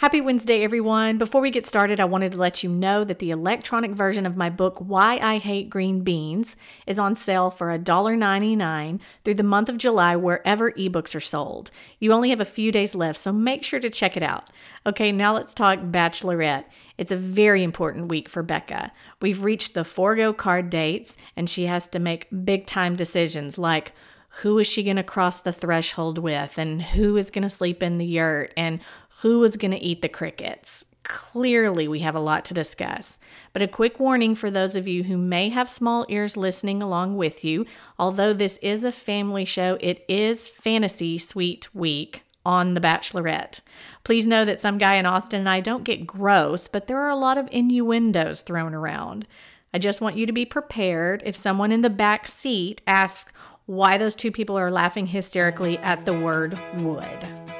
Happy Wednesday, everyone. Before we get started, I wanted to let you know that the electronic version of my book, Why I Hate Green Beans, is on sale for $1.99 through the month of July wherever ebooks are sold. You only have a few days left, so make sure to check it out. Okay, now let's talk Bachelorette. It's a very important week for Becca. We've reached the forego card dates, and she has to make big time decisions like, who is she going to cross the threshold with and who is going to sleep in the yurt and who is going to eat the crickets. Clearly, we have a lot to discuss. But a quick warning for those of you who may have small ears listening along with you although this is a family show, it is Fantasy Suite Week on The Bachelorette. Please know that some guy in Austin and I don't get gross, but there are a lot of innuendos thrown around. I just want you to be prepared if someone in the back seat asks why those two people are laughing hysterically at the word would.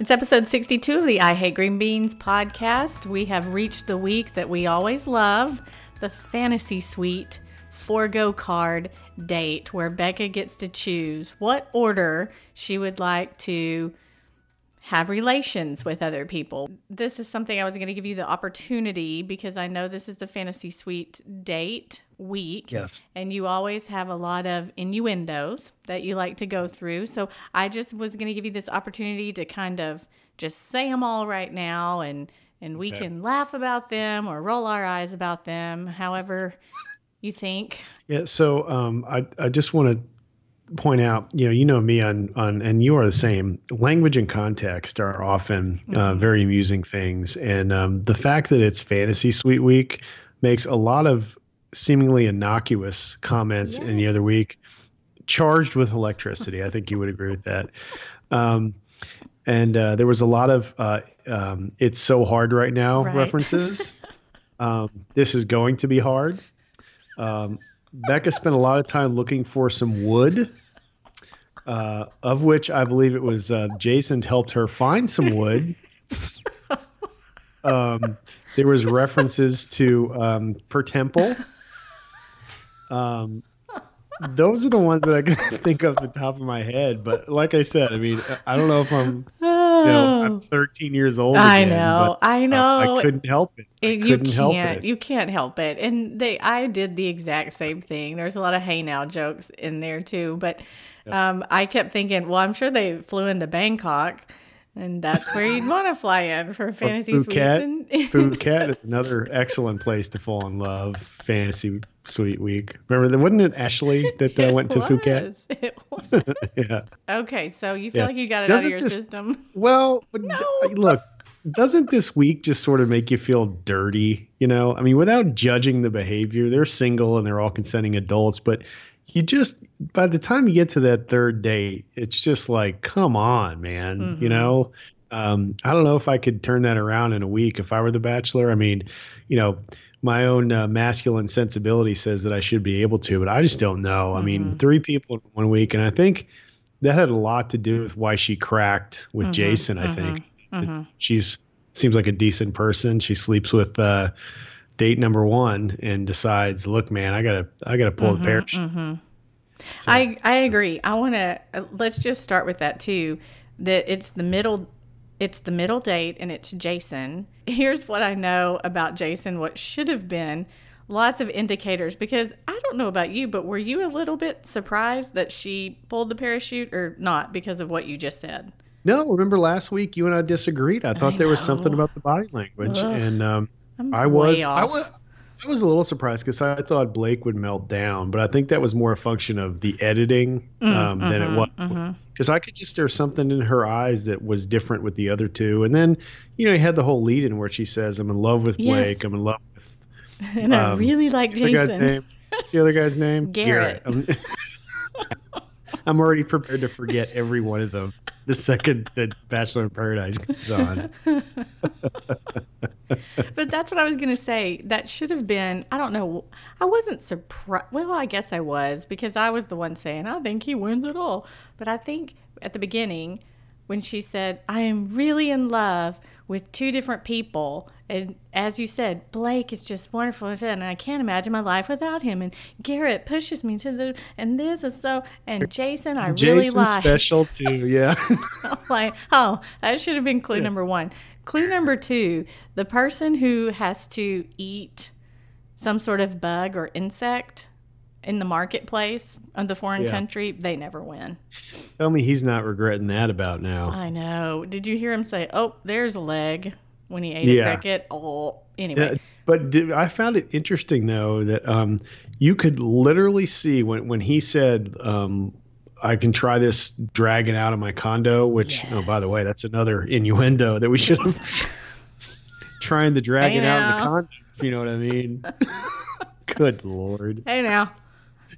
It's episode 62 of the I Hate Green Beans podcast. We have reached the week that we always love the fantasy suite forego card date where Becca gets to choose what order she would like to have relations with other people. This is something I was going to give you the opportunity because I know this is the fantasy suite date week. Yes. And you always have a lot of innuendos that you like to go through. So I just was going to give you this opportunity to kind of just say them all right now and and we okay. can laugh about them or roll our eyes about them, however you think. Yeah, so um, I I just want to point out, you know, you know me on on, and you are the same. Language and context are often uh, mm-hmm. uh, very amusing things, and um, the fact that it's Fantasy Suite Week makes a lot of seemingly innocuous comments yes. in the other week charged with electricity. I think you would agree with that. Um, and uh, there was a lot of uh, um, "it's so hard right now" right. references. um, this is going to be hard. Um, Becca spent a lot of time looking for some wood, uh, of which I believe it was uh, Jason helped her find some wood. Um, there was references to um, per temple um, those are the ones that I can think of the top of my head. But like I said, I mean, I don't know if I'm, you know, I'm 13 years old. Again, I know, but, I know. Uh, I couldn't help it. You couldn't help it. You can't help it. And they, I did the exact same thing. There's a lot of hey now jokes in there too. But um, I kept thinking, well, I'm sure they flew into Bangkok and that's where you'd want to fly in for fantasy Phuket. And- Phuket is another excellent place to fall in love. Fantasy Suite Week. Remember, wasn't it Ashley that uh, went to was. Phuket? It was. yeah. Okay, so you feel yeah. like you got it doesn't out of your this, system. Well, no. d- look, doesn't this week just sort of make you feel dirty? You know, I mean, without judging the behavior, they're single and they're all consenting adults, but you just by the time you get to that third date, it's just like, come on, man. Mm-hmm. You know, um, I don't know if I could turn that around in a week if I were the bachelor. I mean, you know, my own uh, masculine sensibility says that I should be able to, but I just don't know. Mm-hmm. I mean, mm-hmm. three people in one week, and I think that had a lot to do with why she cracked with mm-hmm. Jason. I think mm-hmm. she's seems like a decent person. She sleeps with. Uh, date number one and decides, look, man, I gotta, I gotta pull mm-hmm, the parachute. Mm-hmm. So. I, I agree. I want to, let's just start with that too, that it's the middle, it's the middle date and it's Jason. Here's what I know about Jason, what should have been lots of indicators because I don't know about you, but were you a little bit surprised that she pulled the parachute or not because of what you just said? No, remember last week you and I disagreed. I thought I there was something about the body language, Ugh. and um, I'm I was I was I was a little surprised because I thought Blake would melt down, but I think that was more a function of the editing mm, um, mm, than mm-hmm, it was because mm-hmm. I could just there's something in her eyes that was different with the other two, and then you know he had the whole lead in where she says, "I'm in love with Blake. Yes. I'm in love." with And um, I really like Jason. What's the other guy's name? Garrett. Garrett. I'm, I'm already prepared to forget every one of them the second that Bachelor in Paradise comes on. but that's what I was going to say. That should have been, I don't know. I wasn't surprised. Well, I guess I was because I was the one saying, I think he wins it all. But I think at the beginning, when she said, I am really in love with two different people. And as you said, Blake is just wonderful. And I can't imagine my life without him. And Garrett pushes me to the, and this is so, and Jason, I Jason's really like. special too, yeah. Like, oh, that should have been clue yeah. number one. Clue number two the person who has to eat some sort of bug or insect in the marketplace of the foreign yeah. country, they never win. Tell me he's not regretting that about now. I know. Did you hear him say, "Oh, there's a leg" when he ate yeah. a cricket? Oh, anyway. Yeah, but did, I found it interesting though that um, you could literally see when when he said, um, "I can try this dragon out of my condo," which, yes. oh, by the way, that's another innuendo that we should have trying the dragon out of the condo. If you know what I mean. Good lord. Hey now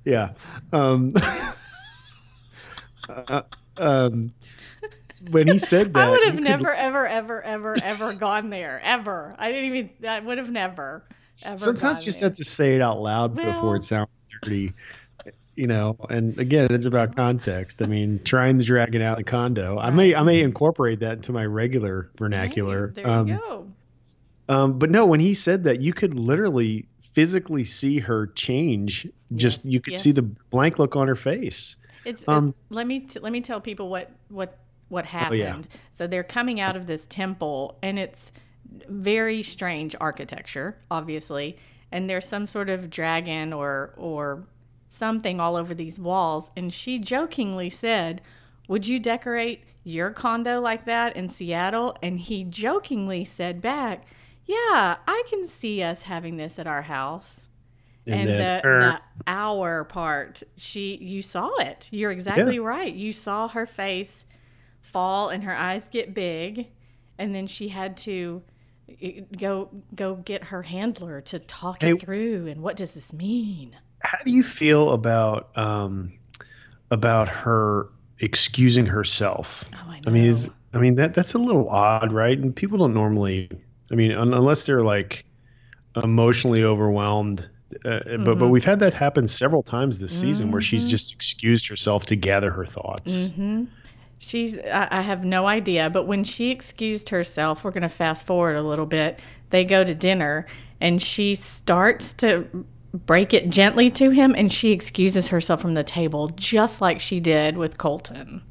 yeah. Um, uh, um, when he said that, I would have never, could... ever, ever, ever, ever gone there. Ever. I didn't even. I would have never. Ever Sometimes you just there. have to say it out loud well, before it sounds dirty. You know, and again, it's about context. I mean, trying to drag it out of the condo. Right. I may, I may incorporate that into my regular vernacular. Hey, there um, you go. Um, but no, when he said that, you could literally physically see her change. Just yes, you could yes. see the blank look on her face. It's um, it, let me t- let me tell people what what what happened. Oh, yeah. So they're coming out of this temple and it's very strange architecture, obviously, and there's some sort of dragon or or something all over these walls and she jokingly said, "Would you decorate your condo like that in Seattle?" And he jokingly said back, yeah, I can see us having this at our house. And, and the, the hour part, she you saw it. You're exactly yeah. right. You saw her face fall and her eyes get big, and then she had to eh, go go get her handler to talk hey, it through. And what does this mean? How do you feel about um about her excusing herself? Oh, I, I mean, is I mean that that's a little odd, right? And people don't normally I mean, un- unless they're like emotionally overwhelmed. Uh, mm-hmm. But but we've had that happen several times this season mm-hmm. where she's mm-hmm. just excused herself to gather her thoughts. Mm-hmm. She's I, I have no idea, but when she excused herself, we're going to fast forward a little bit. They go to dinner, and she starts to break it gently to him, and she excuses herself from the table, just like she did with Colton.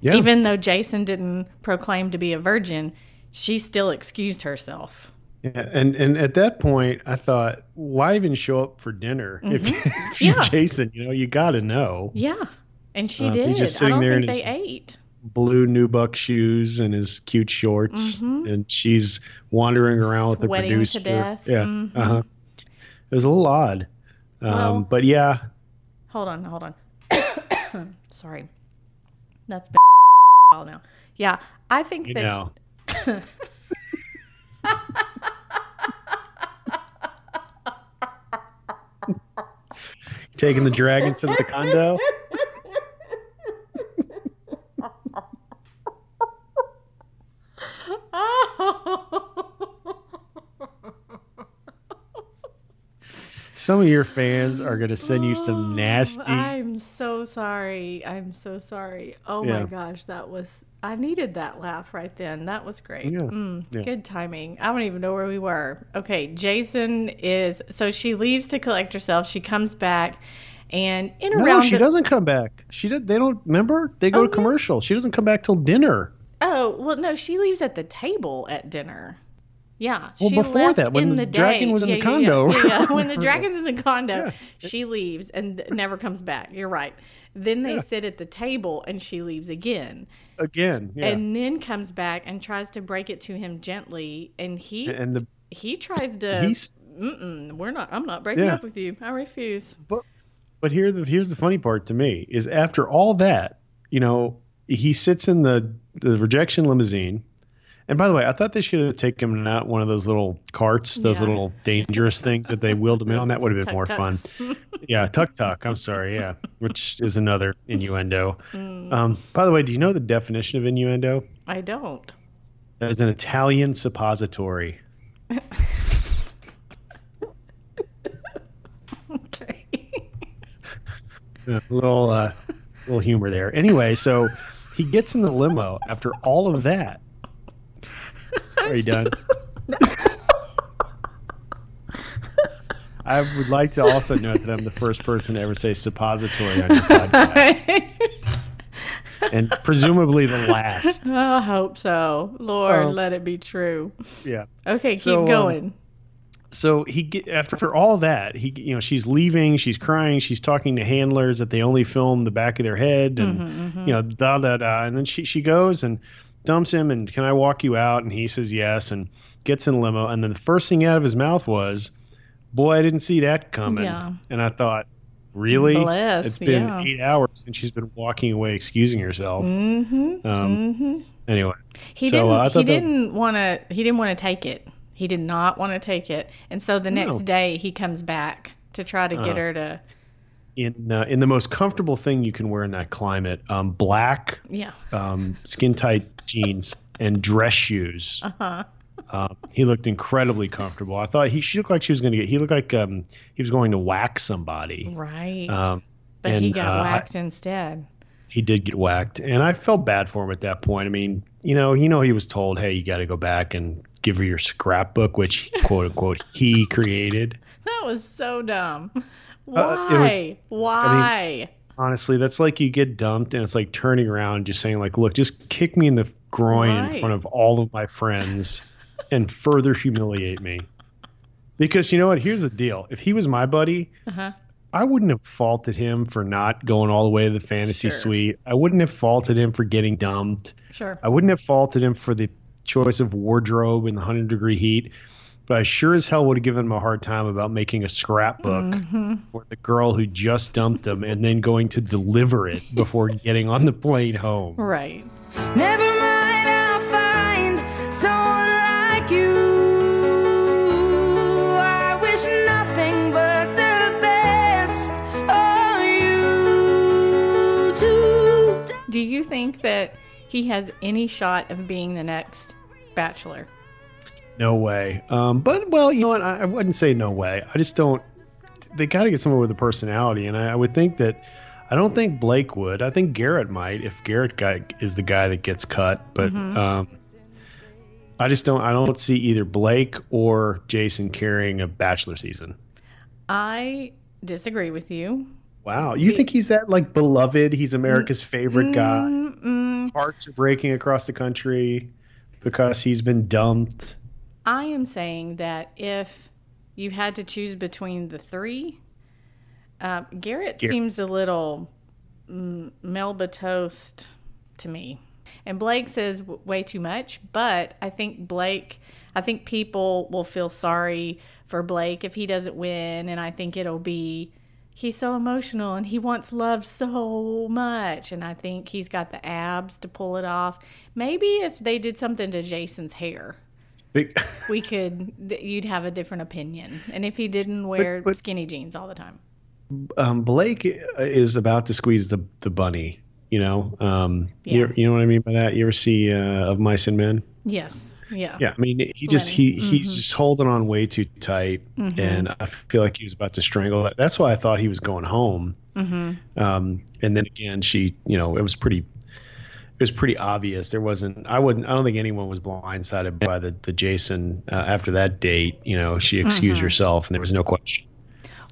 Yeah. Even though Jason didn't proclaim to be a virgin, she still excused herself. Yeah, and and at that point, I thought, why even show up for dinner mm-hmm. if, if you're. Jason? You know, you got to know. Yeah, and she uh, did. Just sitting I don't there think they ate. Blue nubuck shoes and his cute shorts, mm-hmm. and she's wandering around Sweating with the producer. To death. Yeah, mm-hmm. uh huh. It was a little odd, um, well, but yeah. Hold on, hold on. Sorry, that's been a while now. Yeah, I think you that. Taking the dragon to the condo. Some of your fans are going to send you some nasty. I'm so sorry. I'm so sorry. Oh yeah. my gosh, that was I needed that laugh right then. That was great. Yeah. Mm, yeah. Good timing. I don't even know where we were. Okay, Jason is so she leaves to collect herself. She comes back, and in no, around. she the, doesn't come back. She did. They don't remember. They go oh, to commercial. She doesn't come back till dinner. Oh well, no, she leaves at the table at dinner. Yeah, well, she before that, when the, the dragon was in yeah, the condo. Yeah, yeah, when the dragon's in the condo, she leaves and never comes back. You're right. Then they sit at the table and she leaves again. Again, and then comes back and tries to break it to him gently, and he and the he tries to. We're not. I'm not breaking up with you. I refuse. But but here the here's the funny part to me is after all that, you know, he sits in the the rejection limousine And by the way, I thought they should have taken him out one of those little carts, those Yeah. little dangerous things that they wheeled him on. That would have been more fun. Yeah, tuk tuk. I'm sorry. Yeah, which is another innuendo. Mm, Um, by the way, do you know the definition of innuendo? I don't. That is an Italian suppository. Okay. A little, uh, little humor there. Anyway, so he gets in the limo after all of that. Are you done? I would like to also note that I'm the first person to ever say suppository on your podcast, and presumably the last. I hope so. Lord, Oh. let it be true. Yeah. Okay, keep So, um, going. So he get after for all that he you know she's leaving she's crying she's talking to handlers that they only film the back of their head and Mhm, you know da da da and then she she goes and dumps him and can I walk you out and he says yes and gets in limo and then the first thing out of his mouth was boy I didn't see that coming Yeah. and I thought really Bless, it's been yeah. eight hours since she's been walking away excusing herself Mm-hmm. um, mm-hmm. anyway He So, uh, didn't. he that was- didn't want to. He didn't want to take it. He did not want to take it, and so the No. next day he comes back to try to get Uh-huh. her to. in uh, in the most comfortable thing you can wear in that climate um, black Yeah. um, skin tight jeans and dress shoes. Uh huh. Um, he looked incredibly comfortable. I thought he she looked like she was going to get. He looked like um, he was going to whack somebody. Right. Um, but he got uh, I- whacked instead. he did get whacked, and I felt bad for him at that point. I mean, you know, you know, he was told, "Hey, you got to go back and give her your scrapbook," which quote unquote he created. That was so dumb. Why? Uh, was- Why? Honestly, that's like you get dumped, and it's like turning around, just saying, like, "Look, just kick me in the groin Right. in front of all of my friends, and further humiliate me." Because you know what? Here's the deal: if he was my buddy, uh-huh. I wouldn't have faulted him for not going all the way to the fantasy Sure. suite. I wouldn't have faulted him for getting dumped. Sure. I wouldn't have faulted him for the choice of wardrobe in the 100 degree heat. But I sure as hell would have given him a hard time about making a scrapbook hmm for the girl who just dumped him and then going to deliver it before getting on the plane home. Right. Never mind, I'll find someone like you. I wish nothing but the best of you too. Do you think that he has any shot of being the next bachelor? No way. Um, but, well, you know what? I, I wouldn't say no way. I just don't. They got to get someone with a personality. And I, I would think that. I don't think Blake would. I think Garrett might if Garrett guy is the guy that gets cut. But um, I just don't. I don't see either Blake or Jason carrying a bachelor season. I disagree with you. Wow, you think he's that like beloved? He's America's favorite guy. Mm-mm. Hearts are breaking across the country because he's been dumped. I am saying that if you had to choose between the three, uh, Garrett Gar- seems a little mm, Melba toast to me. And Blake says w- way too much, but I think Blake, I think people will feel sorry for Blake if he doesn't win. And I think it'll be, he's so emotional and he wants love so much. And I think he's got the abs to pull it off. Maybe if they did something to Jason's hair we could you'd have a different opinion and if he didn't wear but- skinny jeans all the time um, Blake is about to squeeze the the bunny. You know, um, Yeah. you, you know what I mean by that. You ever see uh, of Mice and Men? yes yeah Yeah, I mean he just Lenny. he he's just holding on way too tight, Mhm. and I feel like he was about to strangle that. That's why I thought he was going home. mm-hmm. Um, and then again, she, you know, it was pretty, it was pretty obvious. There wasn't, I wouldn't, I don't think anyone was blindsided by the the Jason uh, after that date. You know, she excused Mhm. herself, and there was no question.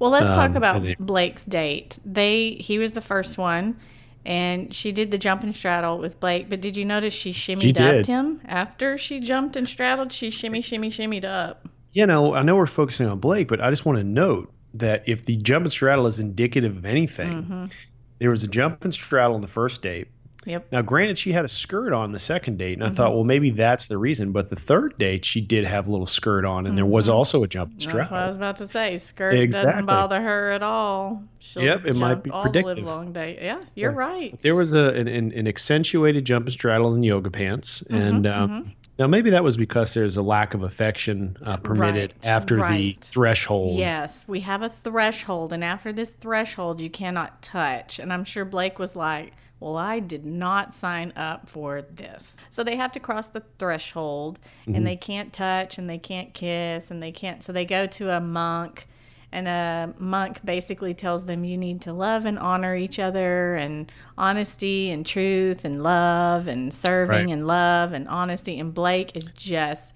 well let's talk Um, about it- blake's date they he was the first one and she did the jump and straddle with blake but did you notice she shimmied up him after she jumped and straddled she shimmy shimmy shimmied up You know, I know we're focusing on Blake, but I just want to note that if the jump and straddle is indicative of anything, Mhm. there was a jump and straddle on the first date. Yep. Now, granted, she had a skirt on the second date, and I Mm-hmm. thought, well, maybe that's the reason. But the third date, she did have a little skirt on, and there was also a jump and Mm-hmm. That's what I was about to say. Skirt doesn't bother her at all. She'll Yep, it might be all predictive. live long day. Yeah, you're right. There was a an, an, an accentuated jump and straddle in yoga pants, Mm-hmm, and um, now maybe that was because there's a lack of affection uh, permitted Right, after the threshold. Yes, we have a threshold, and after this threshold, you cannot touch. And I'm sure Blake was like, Well, I did not sign up for this. So they have to cross the threshold, Mm-hmm. and they can't touch, and they can't kiss, and they can't. So they go to a monk, and a monk basically tells them, You need to love and honor each other, and honesty, and truth, and love, and serving, Right. and love, and honesty. And Blake is just.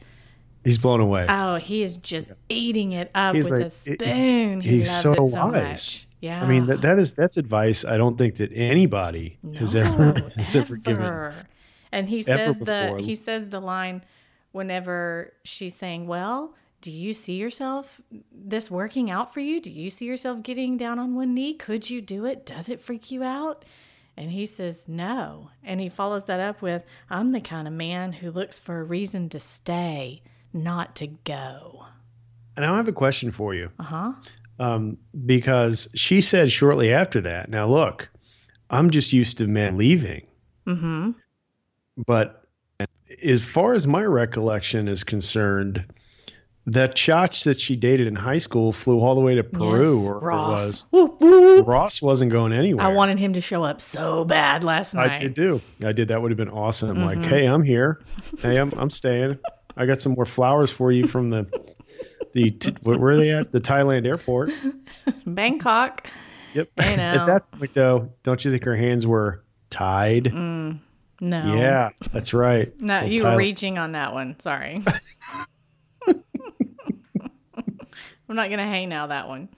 He's blown away. Oh, he is just eating it up He's with like- a spoon. He he's loves so it so wise. much. Yeah. I mean, that, that is that's advice I don't think that anybody has ever has ever given. And he ever says the he says the line whenever she's saying, "Well, do you see yourself this working out for you? Do you see yourself getting down on one knee? Could you do it? Does it freak you out?" And he says, "No." And he follows that up with, "I'm the kind of man who looks for a reason to stay, not to go." And I have a question for you. Uh-huh. Um, because she said shortly after that, now look, I'm just used to men leaving. Mhm. But as far as my recollection is concerned, that chotch that she dated in high school flew all the way to Peru, Yes, or Ross. was. Whoop, whoop. Ross wasn't going anywhere. I wanted him to show up so bad last night. I did do. I did. That would have been awesome. Mm-hmm. Like, hey, I'm here. Hey, I'm I'm staying. I got some more flowers for you from the the t- where are they at? The Thailand airport. Bangkok. Yep. I know. At that point, though, don't you think her hands were tied? Mm, no. Yeah, that's right. No, you were reaching on that one. Sorry. I'm not going to hang now that one.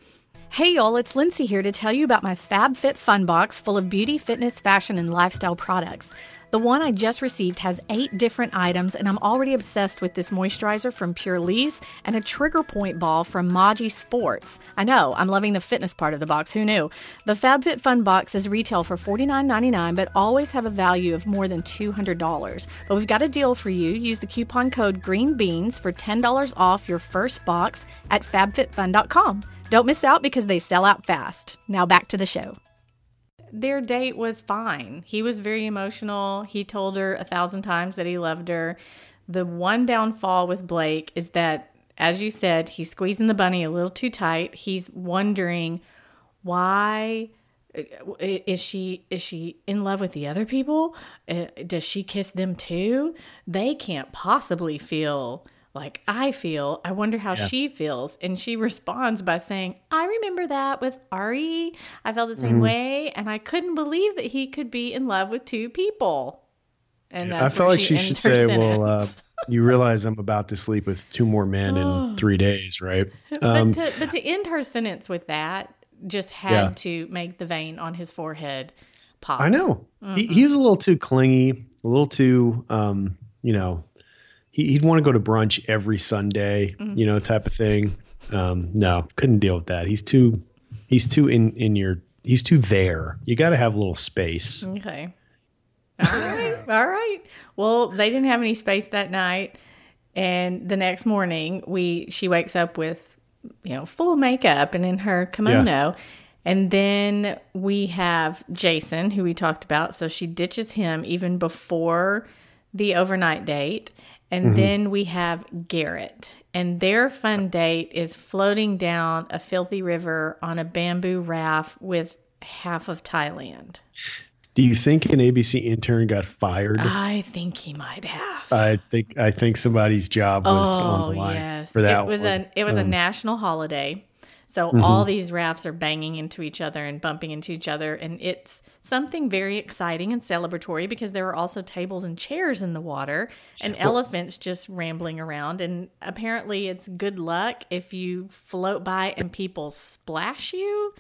Hey y'all, it's Lindsay here to tell you about my FabFitFun Box full of beauty, fitness, fashion, and lifestyle products. The one I just received has eight different items, and I'm already obsessed with this moisturizer from PurLisse and a trigger point ball from Maji Sports. I know, I'm loving the fitness part of the box. Who knew? The FabFitFun Box is retail for $49.99, but always have a value of more than $200. But we've got a deal for you. Use the coupon code GREENBEANS for $10 off your first box at fabfitfun.com. Don't miss out because they sell out fast. Now back to the show their date was fine. He was very emotional. He told her a thousand times that he loved her. The one downfall with Blake is that, as you said, he's squeezing the bunny a little too tight. He's wondering why is she is she in love with the other people? Uh, Does she kiss them too? They can't possibly feel like I feel. I wonder how she feels. And she responds by saying, I remember that with Ari. I felt the same way. And I couldn't believe that he could be in love with two people. And I that's felt like she should ends her say, "Well, uh, you realize I'm about to sleep with two more men in three days, right?" Um, but, to, but to end her sentence with that just had Yeah. to make the vein on his forehead pop. I know he, he was a little too clingy, a little too, um, you know, he, he'd want to go to brunch every Sunday, you know, type of thing. Um, no, couldn't deal with that. He's too, he's too in in your, he's too there. You got to have a little space. Okay. All right. All right. Well, they didn't have any space that night. And the next morning, we she wakes up with, you know, full makeup and in her kimono. And then we have Jason, who we talked about. So she ditches him even before the overnight date. And then we have Garrett. And their fun date is floating down a filthy river on a bamboo raft with half of Thailand. Do you think an ABC intern got fired? I think he might have. I think I think somebody's job was on the line Oh, yes. for that. it was one. a it was a Um, national holiday. So Mm-hmm. all these rafts are banging into each other and bumping into each other and it's something very exciting and celebratory because there are also tables and chairs in the water and elephants just rambling around and apparently it's good luck if you float by and people splash you.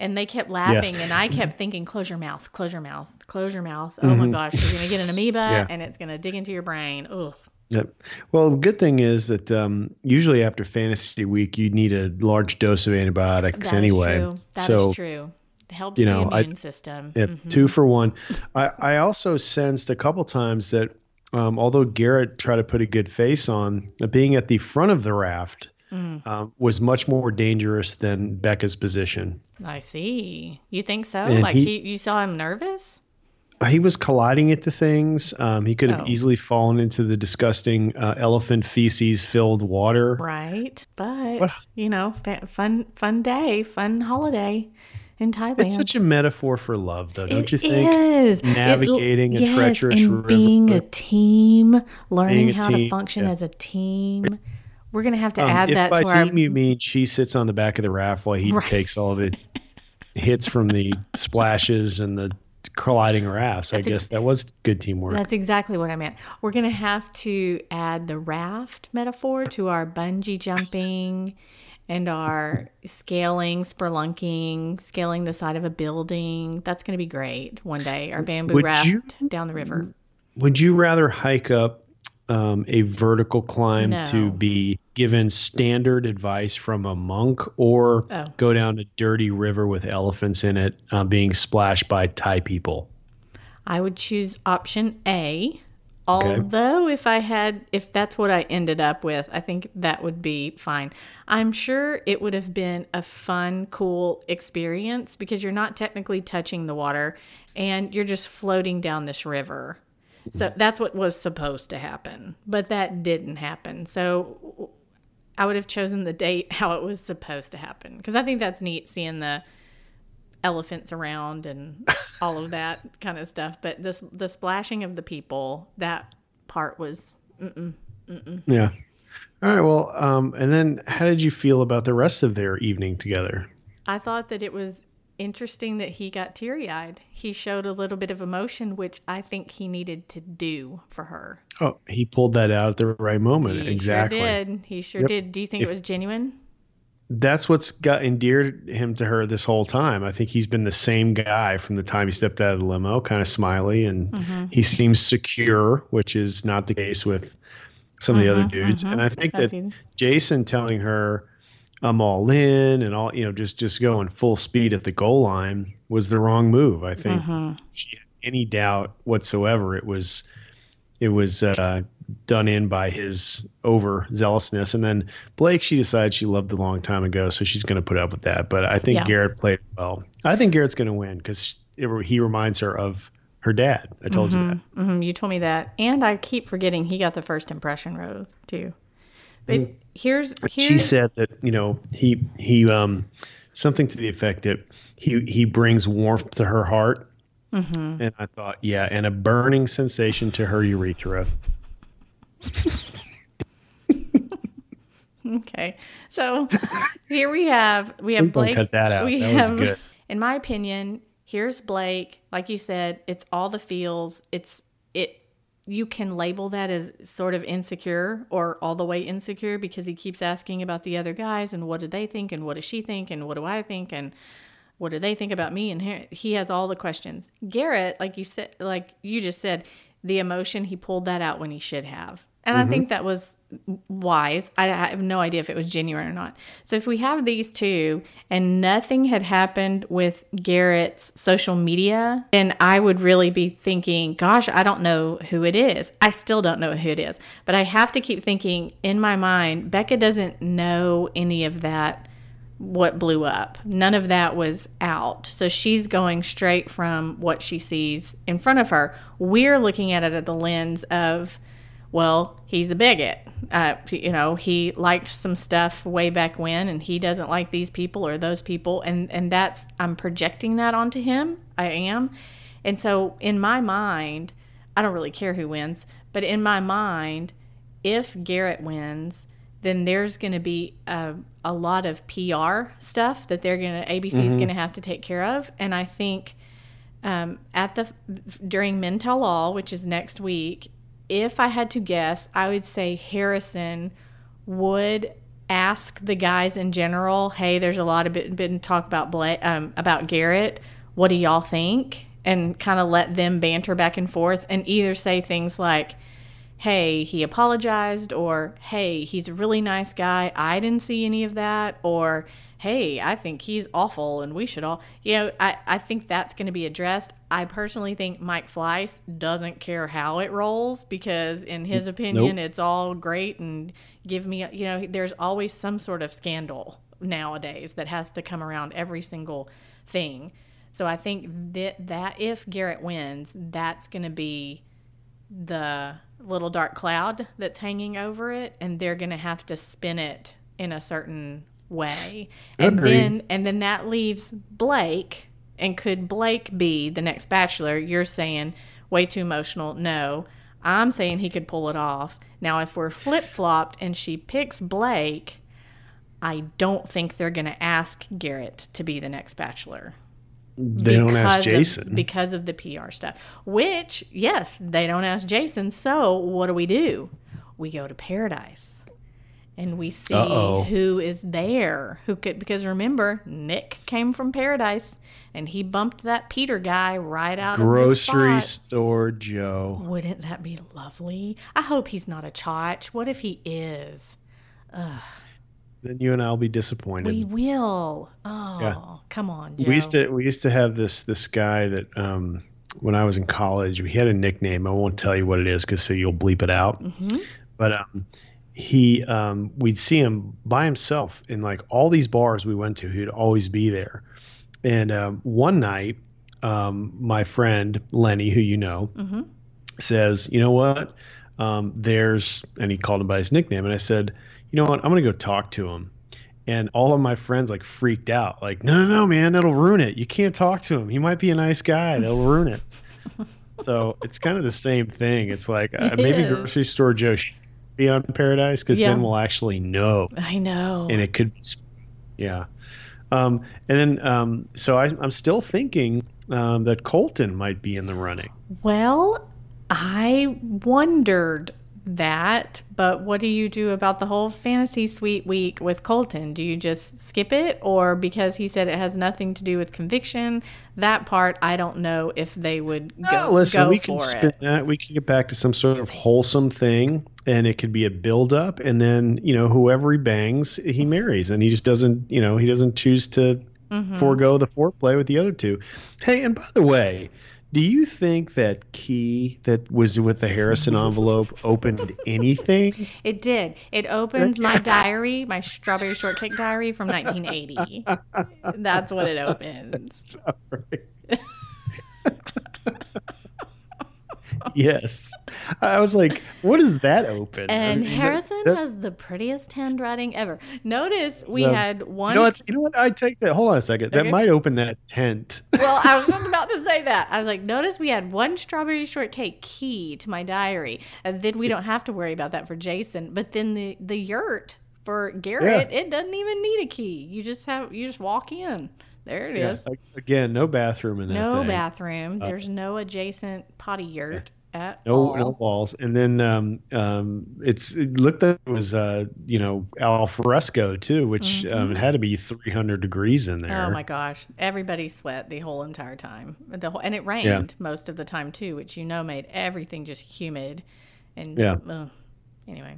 And they kept laughing, and I kept thinking, "Close your mouth, close your mouth, close your mouth." Oh my gosh, you're gonna get an amoeba, Mm-hmm. Yeah. and it's gonna dig into your brain. Ugh. Yep. Well, the good thing is that um, usually after fantasy week, you need a large dose of antibiotics That is anyway. true. That is so true. helps you know, the I- immune system. Yeah, Mhm. two for one. I, I also sensed a couple times that um, although Garrett tried to put a good face on, being at the front of the raft Mm. um, was much more dangerous than Becca's position. I see. You think so? And like he- he, you saw him nervous? He was colliding into things. Um, he could have Oh. easily fallen into the disgusting uh, elephant feces filled water. Right. But What- you know, fun fun day, fun holiday in Thailand. It's such a metaphor for love, though, don't It you think? is. It- Navigating a yes, treacherous and being a team, learning a how to function yeah. as a team. We're gonna have to Um, add if that by to our. team you mean she sits on the back of the raft while he Right. takes all of it, hits from the splashes and the colliding rafts. I That's guess ex- that was good teamwork. That's exactly what I meant. We're gonna have to add the raft metaphor to our bungee jumping and our scaling, spelunking, scaling the side of a building. That's gonna be great one day. Our bamboo Would raft you- down the river. Would you rather hike up um, a vertical climb No. to be given standard advice from a monk, or Oh. go down a dirty river with elephants in it, uh, being splashed by Thai people? I would choose option A. Although if I had if that's what I ended up with, I think that would be fine. I'm sure it would have been a fun, cool experience because you're not technically touching the water and you're just floating down this river. So that's what was supposed to happen, but that didn't happen. So I would have chosen the date how it was supposed to happen because I think that's neat seeing the elephants around and all of that kind of stuff. But this the splashing of the people that part was Yeah. All right. Well, um, and then how did you feel about the rest of their evening together? I thought that it was interesting that he got teary eyed. He showed a little bit of emotion, which I think he needed to do for her. Oh, he pulled that out at the right moment. He exactly. sure did. He sure Yep. did. Do you think If- it was genuine? That's what's got endeared him to her this whole time. I think he's been the same guy from the time he stepped out of the limo, kind of smiley, and Mm-hmm. he seems secure, which is not the case with some of the other dudes. And I think that Jason telling her I'm all in and all, you know, just just going full speed at the goal line was the wrong move. I think Mm-hmm. she had any doubt whatsoever, it was it was uh, done in by his over zealousness. And then Blake, she decided she loved a long time ago, so she's going to put up with that. But I think Yeah. Garrett played well. I think Garrett's going to win because he reminds her of her dad. I told you that. hmm you told me that, and I keep forgetting he got the first impression rose too. But here's here's Mm. She said that you know he he um something to the effect that he he brings warmth to her heart. Mm-hmm. And I thought, yeah, and a burning sensation to her urethra. Okay. So here we have we have Please Blake. cut that out. We That was good. in my opinion, here's Blake. Like you said, it's all the feels. It's it. You can label that as sort of insecure or all the way insecure because he keeps asking about the other guys and what do they think and what does she think and what do I think and what do they think about me and he- has all the questions. Garrett, like you said, like you just said, the emotion he pulled that out when he should have. And I think mm-hmm. that was wise. I, I have no idea if it was genuine or not. So if we have these two and nothing had happened with Garrett's social media, then I would really be thinking, gosh, I don't know who it is. I still don't know who it is. But I have to keep thinking in my mind, Becca doesn't know any of that what blew up. None of that was out. So she's going straight from what she sees in front of her. We're looking at it at the lens of, well, he's a bigot. Uh, you know, he liked some stuff way back when, and he doesn't like these people or those people, and and that's I'm projecting that onto him. I am, and so in my mind, I don't really care who wins, but in my mind, if Garrett wins, then there's going to be a, a lot of PR stuff that they're going to ABC is going to have to take care of, and I think um, at the during Men Tell All, which is next week, if I had to guess, I would say Harrison would ask the guys in general, "Hey, there's a lot of bit, been talk about Bla- um, about Garrett. What do y'all think?" And kind of let them banter back and forth, and either say things like, hey, he apologized, or hey, he's a really nice guy. I didn't see any of that, or hey, I think he's awful and we should all, you know, I, I think that's going to be addressed. I personally think Mike Fleiss doesn't care how it rolls because, in his opinion, Nope. it's all great and give me, you know, there's always some sort of scandal nowadays that has to come around every single thing. So I think that, that if Garrett wins, that's going to be the little dark cloud that's hanging over it and they're going to have to spin it in a certain way. And Agreed. then and then that leaves blake and could blake be the next bachelor? You're saying way too emotional. No. I'm saying he could pull it off. Now if we're flip-flopped and she picks blake i don't think they're going to ask garrett to be the next bachelor They don't ask because of- Jason. because of the PR stuff. Which, yes, they don't ask Jason. So what do we do? We go to Paradise, and we see Uh-oh. who is there. Who could? Because remember, Nick came from Paradise, and he bumped that Peter guy right out Grocery of the spot. store Joe. Wouldn't that be lovely? I hope he's not a chotch. What if he is? Then you and I'll be disappointed. We will. Oh, Yeah. come on, Joe. we used to we used to have this this guy that um when I was in college he had a nickname I won't tell you what it is because so you'll bleep it out Mhm. but um he um we'd see him by himself in like all these bars we went to he'd always be there and um, one night um my friend Lenny who you know Mhm. says you know what um there's and he called him by his nickname and I said you know what? I'm gonna go talk to him. And all of my friends like freaked out. Like no no no man that'll ruin it. You can't talk to him. He might be a nice guy. That'll ruin it. So it's kind of the same thing. It's like uh, It maybe is. grocery store joe should be on paradise because Yeah. then we'll actually know. I know. and it could yeah. Um, and then um, so I, i'm still thinking um, that colton might be in the running. Well, I wondered that, but what do you do about the whole fantasy suite week with Colton? Do you just skip it or because he said it has nothing to do with conviction? That part I don't know if they would go, Oh, listen, go we can it. spin that. We can get back to some sort of wholesome thing, and it could be a build up, and then you know whoever he bangs, he marries, and he just doesn't, you know, he doesn't choose to Mhm. forego the foreplay with the other two. Hey, and by the way, do you think that key that was with the Harrison envelope opened anything? It did. It opens my diary, my strawberry shortcake diary from 1980. That's what it opens. Sorry. yes, I was like, "What is that open?" I And mean, Harrison that- has the prettiest handwriting ever. Notice we So, had one. You know what? You know what? I take that. Hold on a second. That might open that tent. well, I was just about to say that. I was like, notice we had one strawberry shortcake key to my diary, and then we don't have to worry about that for Jason. But then the the yurt for Garrett, it doesn't even need a key. You just have you just walk in. There it Yeah, is. Again, no bathroom in that No thing. bathroom. There's no adjacent potty yurt at No, all. no walls. And then um, um, it's it looked like it was uh, you know al fresco too, which um, it had to be 300 degrees in there. Mm-hmm. Oh my gosh! Everybody sweat the whole entire time. The whole, and it rained most of the time too, which you know made everything just humid. And Yeah. ugh. anyway,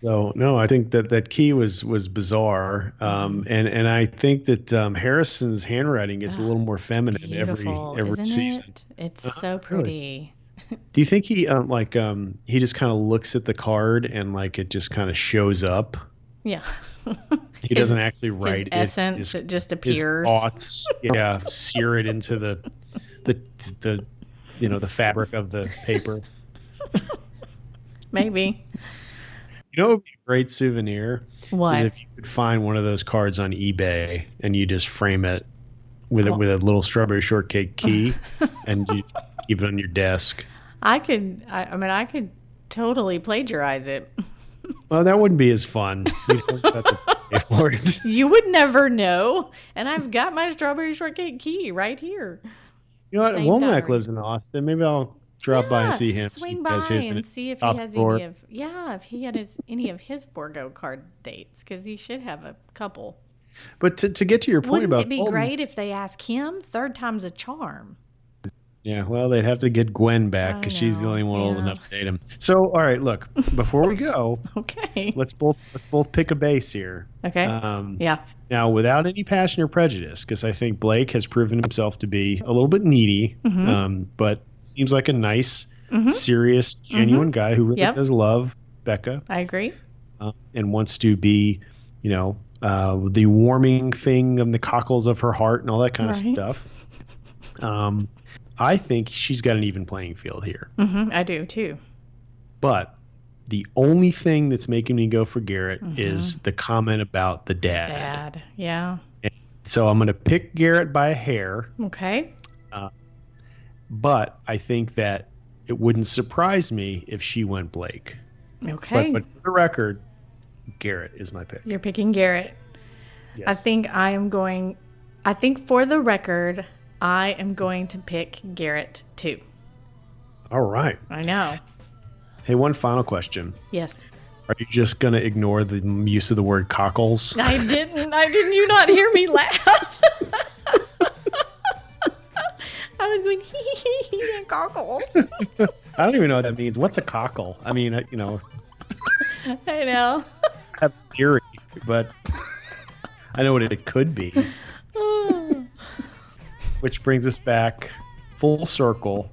So no, I think that that key was was bizarre, um, Mm-hmm. and and I think that um, Harrison's handwriting gets a little more feminine every every isn't season. it? It's Uh-huh, so pretty. Do you think he um, like um, he just kind of looks at the card and like it just kind of shows up? Yeah. He doesn't actually write it. His essence, His- it just his appears. thoughts yeah sear it into the the the you know the fabric of the paper Maybe. You know what would be a great souvenir is What? if you could find one of those cards on ebay and you just frame it with a, Oh. with a little strawberry shortcake key and you keep it on your desk I could. I, I mean, I could totally plagiarize it. well that wouldn't be as fun You'd have to pay for it You would never know. And I've got my strawberry shortcake key right here. you know what womack lives in austin maybe i'll drop by and see him Swing if by his and it. see if he has drawer. any of yeah, if he had his any of his forego card dates because he should have a couple. but to, to get to your point Wouldn't about it be Colton- great if they ask him? Third time's a charm. Yeah, well, they'd have to get Gwen back because she's the only one old enough to date him. So, all right, look, before we go, Okay. let's both let's both pick a base here. Okay. Um, yeah. Now, without any passion or prejudice, because I think Blake has proven himself to be a little bit needy, Mhm. um, but seems like a nice, Mhm. serious, genuine guy who really Yep. does love Becca I agree. uh, and wants to be, you know, uh, the warming thing and the cockles of her heart and all that kind Right. of stuff. Um, I think she's got an even playing field here. hmm I do too. But the only thing that's making me go for Garrett Mm-hmm. is the comment about the dad. Dad. Yeah. So I'm going to pick Garrett by a hair, Okay. But I think that it wouldn't surprise me if she went Blake. Okay. But, but for the record, Garrett is my pick. You're picking Garrett. Yes. I think I am going. I think for the record, I am going to pick Garrett too. All right. I know. Hey, one final question. Yes. Are you just going to ignore the use of the word cockles? I didn't. I didn't. You not hear me laugh? I was going hee hee hee and goggles. I don't even know what that means. What's a cockle? I mean, you know, I know. I have a theory, but I know what it could be. Which brings us back full circle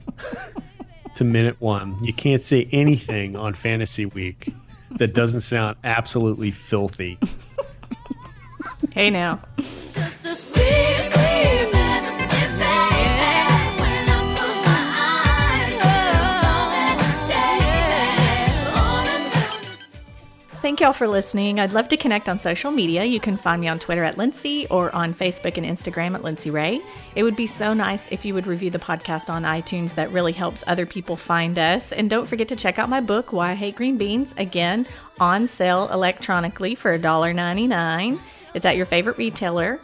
to minute one. You can't say anything on Fantasy Week that doesn't sound absolutely filthy. hey now. Thank y'all for listening. I'd love to connect on social media. You can find me on Twitter at Lindsay or on Facebook and Instagram at Lindsay Ray. It would be so nice if you would review the podcast on iTunes. That really helps other people find us. And don't forget to check out my book, Why I Hate Green Beans, again on sale electronically for $1.99. It's at your favorite retailer.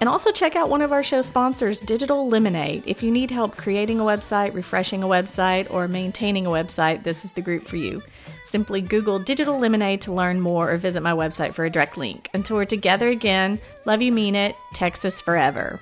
And also check out one of our show sponsors, Digital Lemonade. If you need help creating a website, refreshing a website, or maintaining a website, this is the group for you. Simply Google Digital Lemonade to learn more or visit my website for a direct link. Until we're together again, love you, mean it, Texas forever.